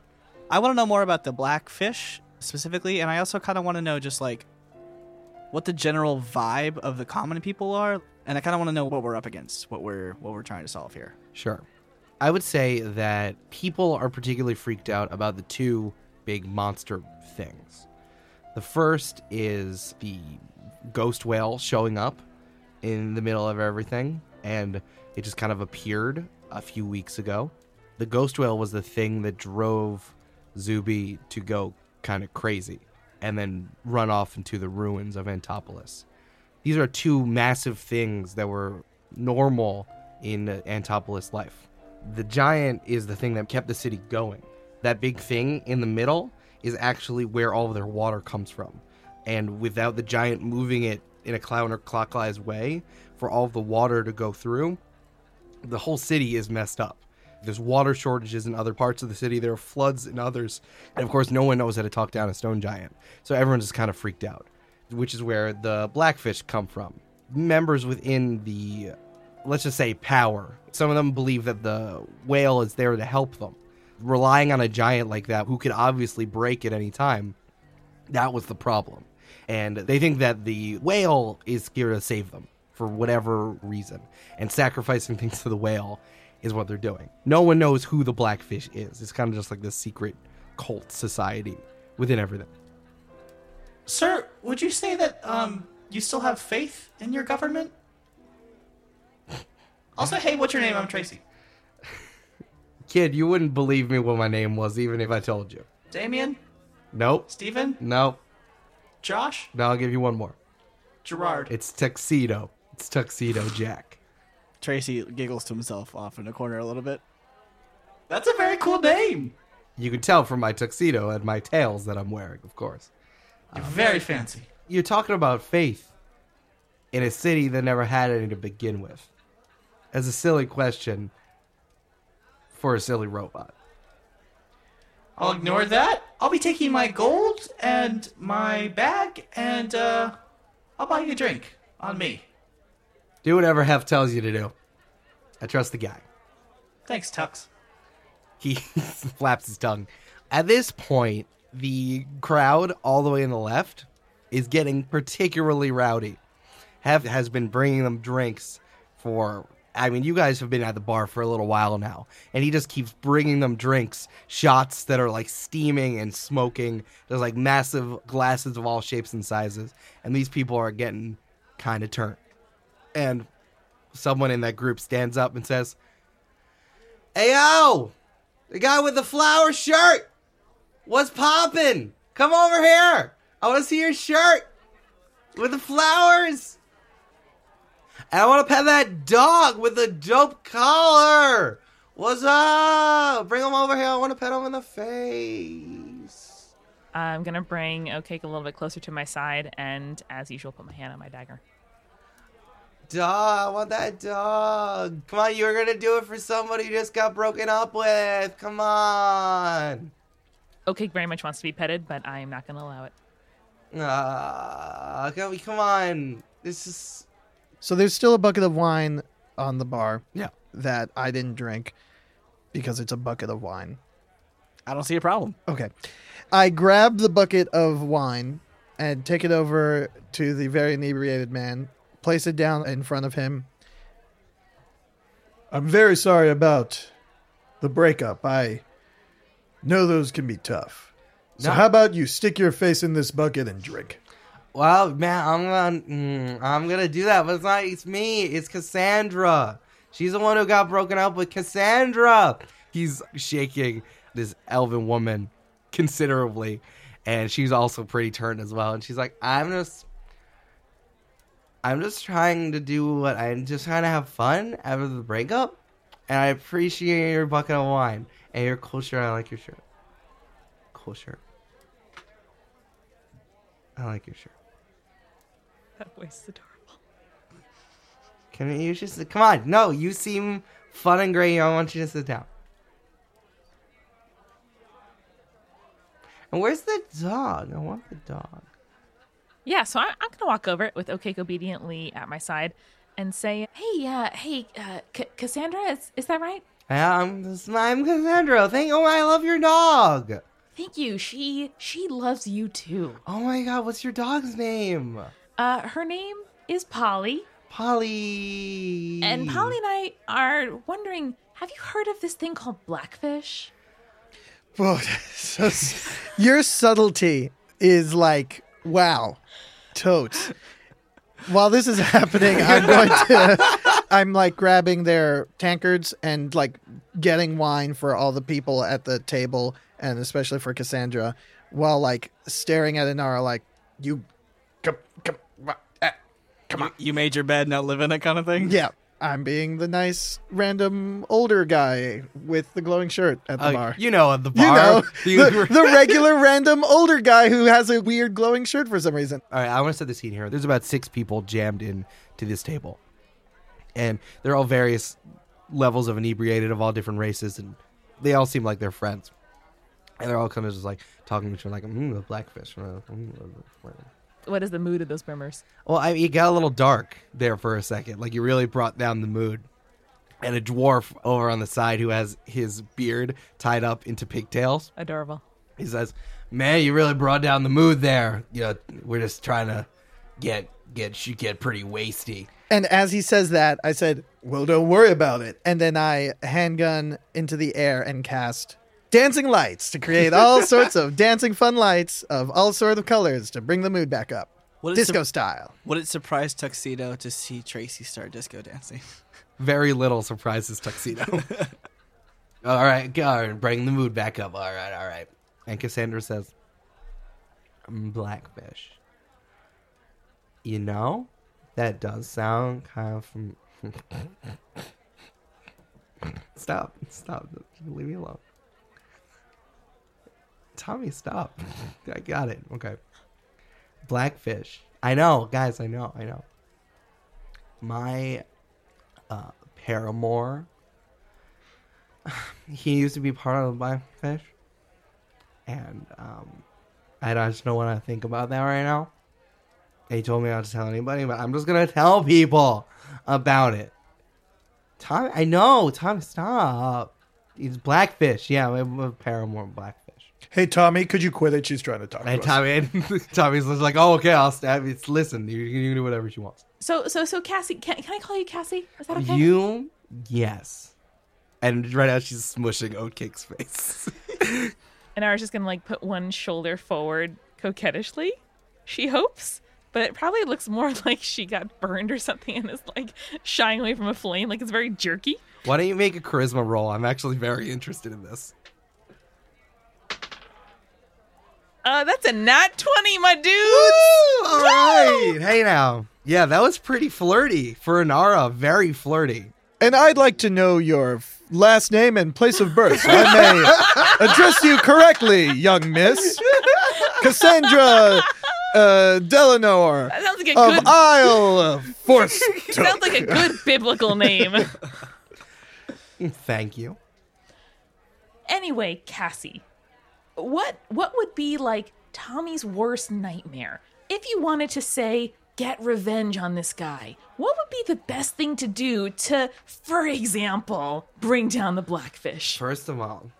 I want to know more about the blackfish specifically, and I also kind of want to know just like what the general vibe of the common people are, and I kind of want to know what we're up against, what we're what we're trying to solve here. Sure. I would say that people are particularly freaked out about the two big monster things. The first is the ghost whale showing up in the middle of everything, and it just kind of appeared a few weeks ago. The ghost whale was the thing that drove Zuby to go kind of crazy and then run off into the ruins of Antopolis. These are two massive things that were normal in Antopolis life. The giant is the thing that kept the city going. That big thing in the middle is actually where all of their water comes from. And without the giant moving it in a counterclockwise way for all of the water to go through, the whole city is messed up. There's water shortages in other parts of the city. There are floods in others. And of course, no one knows how to talk down a stone giant. So everyone's just kind of freaked out, which is where the blackfish come from. Members within the, let's just say, power. Some of them believe that the whale is there to help them. Relying on a giant like that, who could obviously break at any time, that was the problem. And they think that the whale is here to save them for whatever reason. And sacrificing things to the whale is what they're doing. No one knows who the blackfish is. It's kind of just like this secret cult society within everything. Sir, would you say that um you still have faith in your government? Also, hey, what's your name? I'm Tracey. Kid, you wouldn't believe me what my name was even if I told you. Damien? Nope. Steven? Nope. Josh? Now I'll give you one more. Gerard. It's Tuxedo. It's Tuxedo Jack. Tracey giggles to himself off in a corner a little bit. That's a very cool name. You can tell from my tuxedo and my tails that I'm wearing, of course. You're very fancy. You're talking about faith in a city that never had any to begin with. As a silly question for a silly robot. I'll ignore that. I'll be taking my gold and my bag, and uh, I'll buy you a drink on me. Do whatever Hef tells you to do. I trust the guy. Thanks, Tux. He flaps his tongue. At this point, the crowd all the way in the left is getting particularly rowdy. Hef has been bringing them drinks for. I mean, you guys have been at the bar for a little while now, and he just keeps bringing them drinks, shots that are like steaming and smoking. There's like massive glasses of all shapes and sizes, and these people are getting kind of turned. And someone in that group stands up and says, Hey, yo! The guy with the flower shirt! What's poppin'? Come over here! I want to see your shirt with the flowers! And I want to pet that dog with the dope collar! What's up? Bring him over here. I want to pet him in the face. I'm gonna bring Okake a little bit closer to my side, and as usual, put my hand on my dagger. Dog, I want that dog. Come on, you were gonna do it for somebody you just got broken up with. Come on. Okay very much wants to be petted, but I am not gonna allow it. Ah, come, come on. This is So there's still a bucket of wine on the bar yeah. that I didn't drink because it's a bucket of wine. I don't see a problem. Okay. I grab the bucket of wine and take it over to the very inebriated man, place it down in front of him. I'm very sorry about the breakup. I know those can be tough. So, No. how about you stick your face in this bucket and drink? Well, man, I'm gonna, mm, I'm gonna do that, but it's not. It's me. It's Cassandra. She's the one who got broken up with Cassandra. He's shaking this elven woman considerably, and she's also pretty turned as well. And she's like, "I'm just, I'm just trying to do what I'm just trying to have fun after the breakup, and I appreciate your bucket of wine and your cool shirt. I like your shirt. Cool shirt. I like your shirt." That is adorable. Can you just come on? No, you seem fun and great. I want you to sit down. And where's the dog? I want the dog. Yeah, so I, I'm gonna walk over it with Okake obediently at my side and say, "Hey, uh, hey, uh, C- Cassandra, is is that right? I'm, I'm Cassandra. Thank oh, I love your dog. Thank you. She she loves you too. Oh my god, what's your dog's name? Uh, her name is Polly, Polly. and Polly and I are wondering, have you heard of this thing called blackfish? Whoa, your subtlety is like wow, totes. While this is happening, I'm going to. I'm like grabbing their tankards and like getting wine for all the people at the table, and especially for Cassandra, while like staring at Inara like you. Come, come, eh, come on. You made your bed, now live in it kind of thing? Yeah, I'm being the nice random older guy with the glowing shirt at the Uh, bar. you know, at the You bar. know, the, the regular random older guy who has a weird glowing shirt for some reason. All right, I want to set the scene here. There's about six people jammed in to this table, and they're all various levels of inebriated of all different races, and they all seem like they're friends. And they're all kind of just like talking to each other, like, mm, the blackfish. uh, mm, uh, What is the mood of those brimmers? Well, I, it got a little dark there for a second. Like, you really brought down the mood. And a dwarf over on the side who has his beard tied up into pigtails Adorable. he says, "Man, you really brought down the mood there. You know, we're just trying to get get she get pretty wasty." And as he says that, I said, "Well, don't worry about it." And then I handgun into the air and cast dancing lights to create all sorts of dancing fun lights of all sorts of colors to bring the mood back up, Would disco sur- style. would it surprise Tuxedo to see Tracey start disco dancing? Very little surprises tuxedo. all right, go on, bring the mood back up. All right, all right. And Cassandra says, "Mm, "Blackfish. You know, that does sound kind of fam- Stop. Stop. Leave me alone. Tommy, stop. I got it. Okay. Blackfish. I know, guys, I know, I know. My uh, paramour, he used to be part of Blackfish. And um, I just don't want to think about that right now. He told me not to tell anybody, but I'm just to tell people about it. Tom, I know. Tom, stop. He's Blackfish. Yeah, a paramour Blackfish. Hey, Tommy, could you quit it? She's trying to talk And to us. Tommy, and Tommy's like, oh, okay, I'll stab you. Listen, you, you can do whatever she wants. So so so Cassie, can, can I call you Cassie? Is that okay? You, yes. And right now she's smushing Oatcake's face. And I was just gonna like put one shoulder forward coquettishly. She hopes, but it probably looks more like she got burned or something and is like shying away from a flame. Like it's very jerky. Why don't you make a charisma roll? I'm actually very interested in this. Uh, that's a nat twenty, my dude. All right. Hey now. Yeah, that was pretty flirty for Inara. Very flirty. And I'd like to know your last name and place of birth so I may address you correctly, young miss. Cassandra uh, Delanor That sounds like a of good. Isle of Force. sounds like a good biblical name. Thank you. Anyway, Cassie, what what would be like Tommy's worst nightmare? If you wanted to say get revenge on this guy, what would be the best thing to do to, for example, bring down the blackfish? First of all,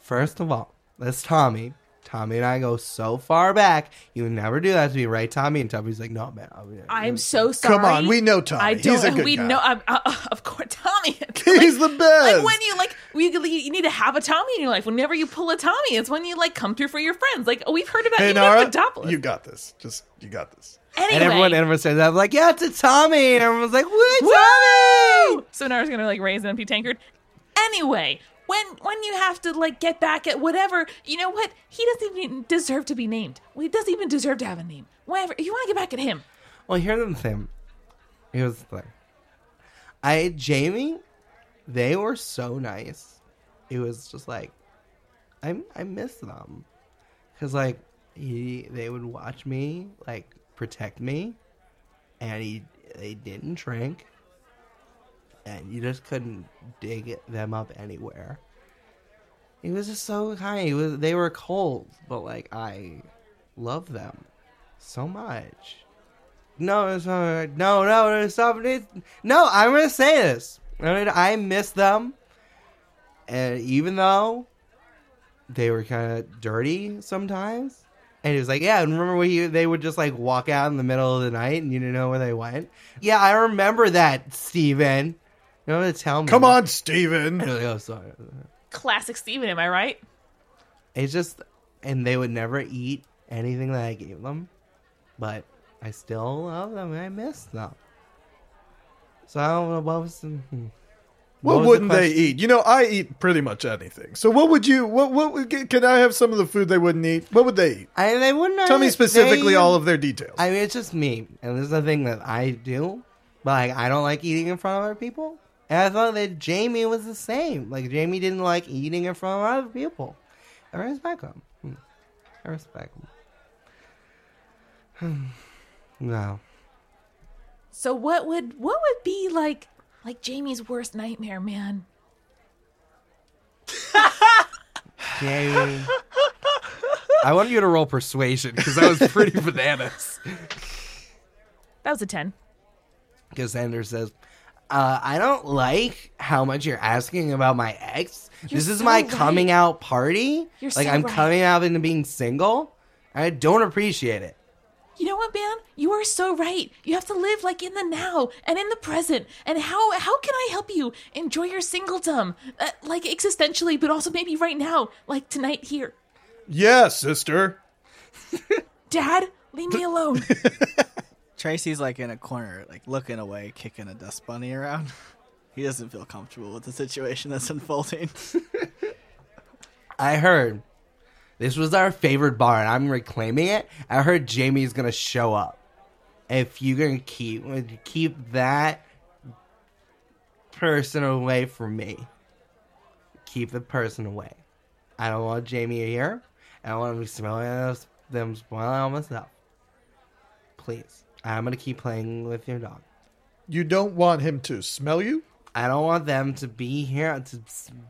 first of all, that's Tommy. Tommy and I go so far back. You would never do that to me, right, Tommy? And Tommy's like, no, man. I'll- I'm so sorry. Come on, we know Tommy. I He's don't. a good we guy. know. I'm, uh, of course, Tommy. He's the best. Like when you like, we you need to have a Tommy in your life. Whenever you pull a Tommy, it's when you like come through for your friends. Like oh, we've heard about hey, Nara, Papadopoulos. you got this. Just, you got this. anyway, And everyone, everyone says that. I'm like, yeah, it's a Tommy. And everyone's like, what, Woo! Tommy? so Nara's gonna like raise an empty tankard. Anyway, when when you have to like get back at whatever, you know what? He doesn't even deserve to be named. He doesn't even deserve to have a name. Whatever. You want to get back at him? Well, here's the thing. Here's the thing. I, Jamie, they were so nice. It was just like, I, I miss them. Cause like, he, they would watch me, like, protect me. And he, they didn't drink. And you just couldn't dig them up anywhere. He was just so kind. He was, they were cold, but like, I love them so much. No, no, no, no, stop it. No, I'm gonna say this. I, mean, I miss them, and even though they were kind of dirty sometimes, and he was like, "Yeah, and remember when he, they would just like walk out in the middle of the night, and you didn't know where they went." Yeah, I remember that, Steven. You know what to tell me? Come on, Steven. Like, oh, sorry. Classic Steven, am I right? It's just, and they would never eat anything that I gave them, but I still love them and I miss them. So I don't know what was the. hmm. What, was wouldn't they eat? You know, I eat pretty much anything. So what would you? What? What? Would, can I have some of the food they wouldn't eat? What would they eat? I they wouldn't. Tell me specifically they- all of their details. I mean, it's just me, and this is the thing that I do. But like, I don't like eating in front of other people. And I thought that Jamie was the same. Like Jamie didn't like eating in front of other people. I respect him. Hmm. I respect him. no. So what would what would be like like Jamie's worst nightmare, man? Jamie. I want you to roll persuasion because that was pretty bananas. That was a ten. Because Xander says, uh, I don't like how much you're asking about my ex. You're this is so my right. coming out party. You're like so I'm right. coming out into being single. I don't appreciate it. You know what, man? You are so right. You have to live like in the now and in the present. And how how can I help you enjoy your singledom, uh, like existentially, but also maybe right now, like tonight here? yeah, sister. Dad, leave me alone. Tracey's like in a corner, like looking away, kicking a dust bunny around. He doesn't feel comfortable with the situation that's unfolding. I heard this was our favorite bar, and I'm reclaiming it. I heard Jamie's gonna show up. If you're gonna keep keep that person away from me. Keep the person away. I don't want Jamie here. I don't want to be smelling them spoiling all my stuff. Please. I'm gonna keep playing with your dog. You don't want him to smell you? I don't want them to be here to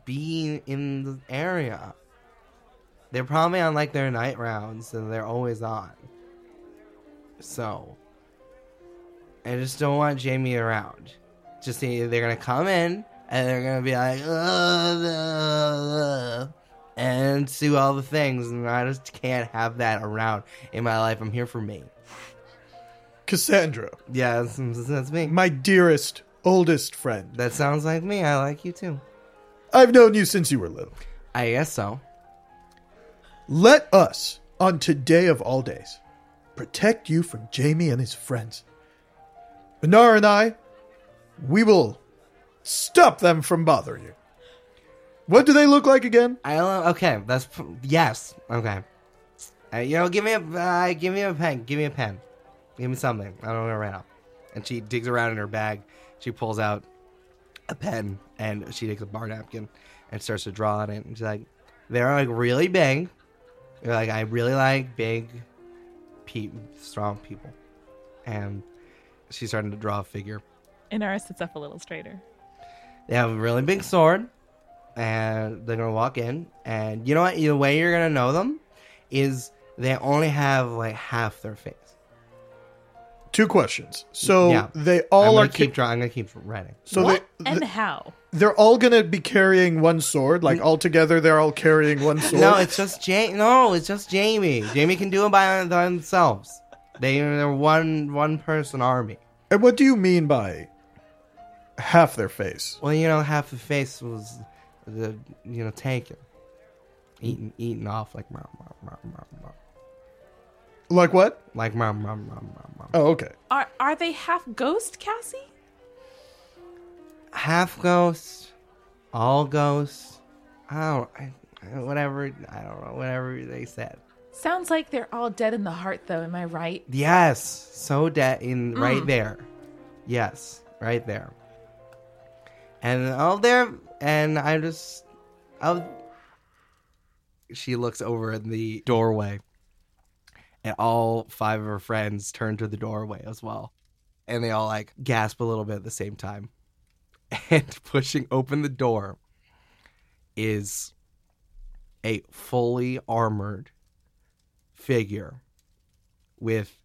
be in the area. They're probably on like their night rounds and they're always on. So I just don't want Jamie around. Just they're gonna come in and they're gonna be like "Ugh, ugh, ugh," and do all the things and I just can't have that around in my life. I'm here for me. Cassandra, Yeah, that's, that's me. my dearest, oldest friend. That sounds like me. I like you too. I've known you since you were little. I guess so. Let us, on today of all days, protect you from Jamie and his friends. Benar and I, we will stop them from bothering you. What do they look like again? I don't. Okay, that's yes. Okay. Uh, you know, give me a uh, give me a pen. Give me a pen. Give me something. I don't know right now. And she digs around in her bag. She pulls out a pen and she takes a bar napkin and starts to draw on it. And she's like, "They're like really big. They're like I really like big, pe- strong people." And she's starting to draw a figure. And Inara sits up a little straighter. They have a really big sword, and they're gonna walk in. And you know what? The way you're gonna know them is they only have like half their face. Two questions. So Yeah. they I'm all are keep ca- drawing. I'm gonna keep writing. so what they and th- how? they're all gonna be carrying one sword, like mm-hmm. all together. They're all carrying one sword. No, it's just Jamie. No, it's just Jamie. Jamie can do it by themselves. They they're one one person army. and what do you mean by half their face? Well, you know, half the face was the you know taken, eaten eaten off like Like what? like mom mom mom mom mom. Oh, okay. Are are they half ghost, Cassie? half ghost, all ghosts. Oh, I, I- whatever. I don't know. Whatever they said. Sounds like they're all dead in the heart, though. Am I right? Yes, so dead in hmm. right there. Yes, right there. And oh, there, and I just, oh. She looks over in the doorway, and all five of her friends turn to the doorway as well, and they all like gasp a little bit at the same time. And pushing open the door is a fully armored figure with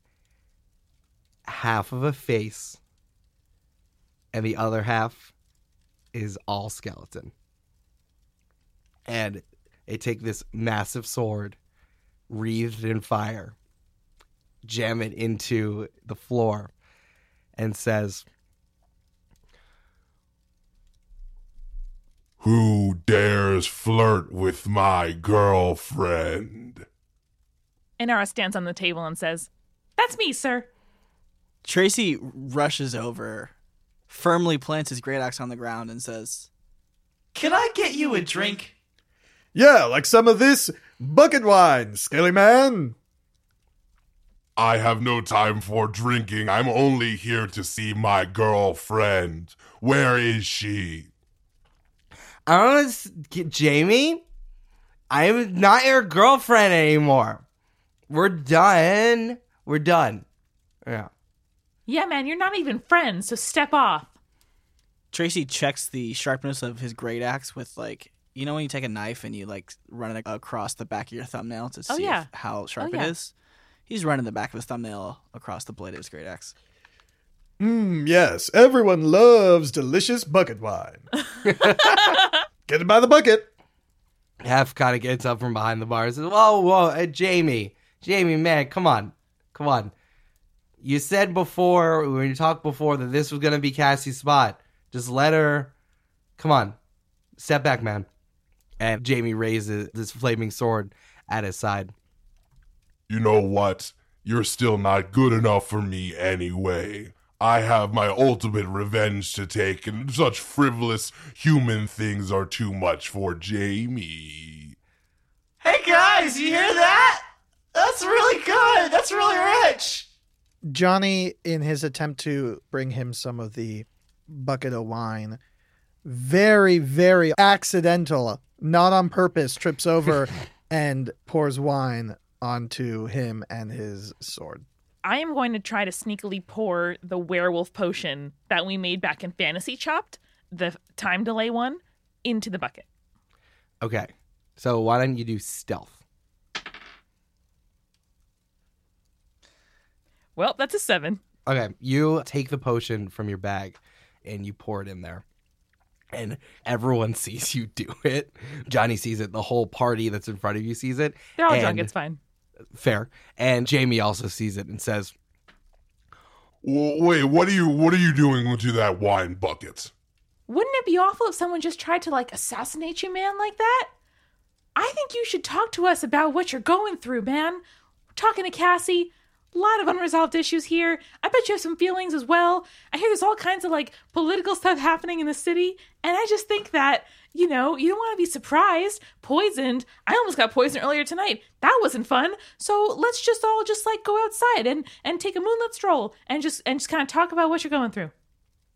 half of a face and the other half is all skeleton. And they take this massive sword wreathed in fire, jam it into the floor, and says, Who dares flirt with my girlfriend? Inara stands on the table and says, That's me, sir. Tracey rushes over, firmly plants his great axe on the ground, and says, Can I get you a drink? Yeah, like some of this bucket wine, Scaly Man. I have no time for drinking. I'm only here to see my girlfriend. Where is she? I don't know, Jamie, I'm not your girlfriend anymore. We're done. We're done. Yeah. Yeah, man, you're not even friends, so step off. Tracey checks the sharpness of his great axe with like you know when you take a knife and you like run it across the back of your thumbnail to oh, see Oh, yeah. if- how sharp oh, yeah. it is. He's running the back of his thumbnail across the blade of his great axe. Mmm, yes, everyone loves delicious bucket wine. Get it by the bucket. Hef kind of gets up from behind the bar and says, Whoa, whoa, uh, Jamie. Jamie, man, come on. Come on. You said before, when you talked before, that this was going to be Cassie's spot. Just let her. Come on. Step back, man. And Jamie raises this flaming sword at his side. You know what? You're still not good enough for me anyway. I have my ultimate revenge to take, and such frivolous human things are too much for Jamie. Hey guys, you hear that? That's really good. That's really rich. Johnny, in his attempt to bring him some of the bucket of wine, very, very accidental, not on purpose, trips over and pours wine onto him and his sword. I am going to try to sneakily pour the werewolf potion that we made back in Fantasy Chopped, the time delay one, into the bucket. Okay. So why don't you do stealth? Well, that's a seven. Okay. You take the potion from your bag and you pour it in there. And everyone sees you do it. Johnny sees it. The whole party that's in front of you sees it. They're all And- drunk. It's fine. Fair. And Jamie also sees it and says, wait, what are you what are you doing to that wine bucket? Wouldn't it be awful if someone just tried to like assassinate you, man, like that? I think you should talk to us about what you're going through, man. We're talking to Cassie. A lot of unresolved issues here. I bet you have some feelings as well. I hear there's all kinds of like political stuff happening in the city, and I just think that, you know, you don't want to be surprised, poisoned. I almost got poisoned earlier tonight. That wasn't fun. So let's just all just like go outside and and take a moonlit stroll and just and just kind of talk about what you're going through.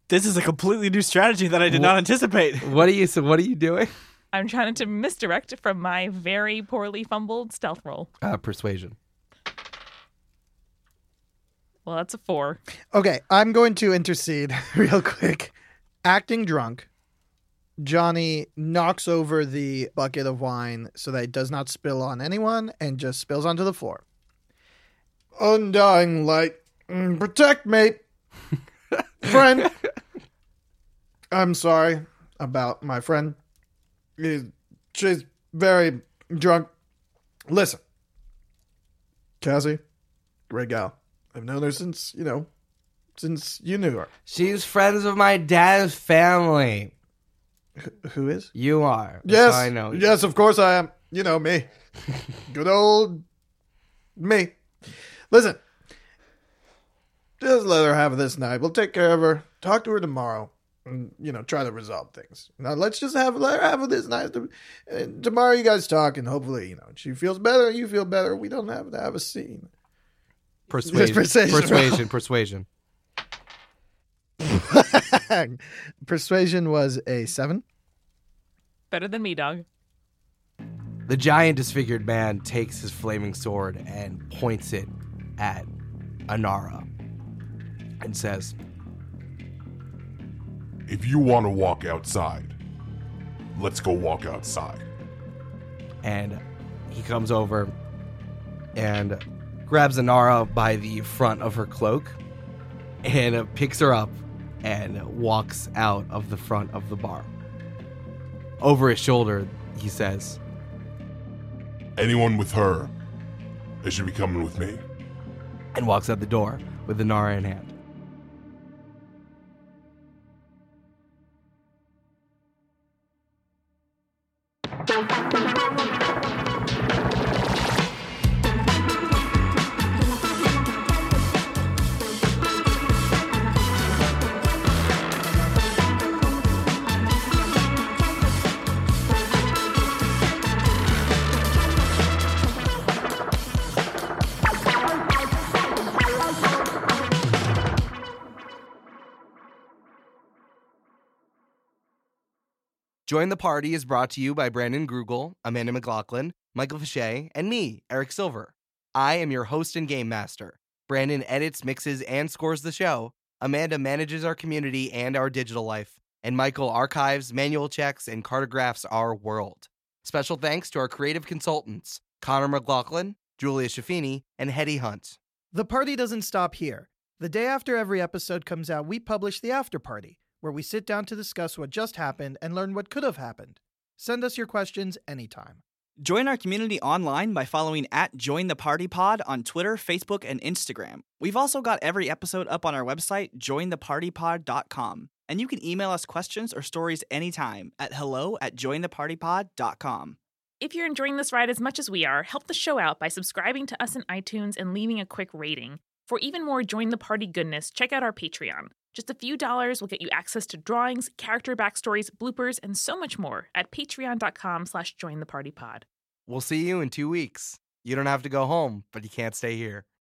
This is a completely new strategy that I did not anticipate. What are you so what are you doing? I'm trying to misdirect from my very poorly fumbled stealth roll. Uh, persuasion. Well, that's a four. Okay, I'm going to intercede real quick. Acting drunk, Johnny knocks over the bucket of wine so that it does not spill on anyone and just spills onto the floor. Undying light, mm, protect me, friend. I'm sorry about my friend. He's- She's very drunk. Listen, Cassie, great gal. I've known her since, you know, since you knew her. She's friends with my dad's family. Who is? You are. Yes, I know. yes, of course I am. You know me, good old me. Listen, just let her have this night. We'll take care of her. Talk to her tomorrow, and you know, try to resolve things. Now let's just have let her have this night. And tomorrow, you guys talk, and hopefully, you know, she feels better. You feel better. We don't have to have a scene. Persuasion. persuasion, Persuasion. Persuasion. Persuasion was a seven. Better than me, dog. The giant disfigured man takes his flaming sword and points it at Inara and says, If you want to walk outside, let's go walk outside. and he comes over and grabs Inara by the front of her cloak and picks her up and walks out of the front of the bar. Over his shoulder, he says, Anyone with her, they should be coming with me. and walks out the door with the Nara in hand. Join the Party is brought to you by Brandon Grugle, Amanda McLoughlin, Michael Fische, and me, Eric Silver. I am your host and game master. Brandon edits, mixes, and scores the show. Amanda manages our community and our digital life. And Michael archives, manual checks, and cartographs our world. Special thanks to our creative consultants, Connor McLoughlin, Julia Schifini, and Heddy Hunt. The party doesn't stop here. The day after every episode comes out, we publish the after party, where we sit down to discuss what just happened and learn what could have happened. Send us your questions anytime. Join our community online by following at Join the Party Pod on Twitter, Facebook, and Instagram. We've also got every episode up on our website, jointhepartypod.com. And you can email us questions or stories anytime at hello at jointhepartypod.com. If you're enjoying this ride as much as we are, help the show out by subscribing to us in iTunes and leaving a quick rating. For even more Join the Party goodness, check out our Patreon. Just a few dollars will get you access to drawings, character backstories, bloopers, and so much more at patreon.com slash join the party pod. We'll see you in two weeks. You don't have to go home, but you can't stay here.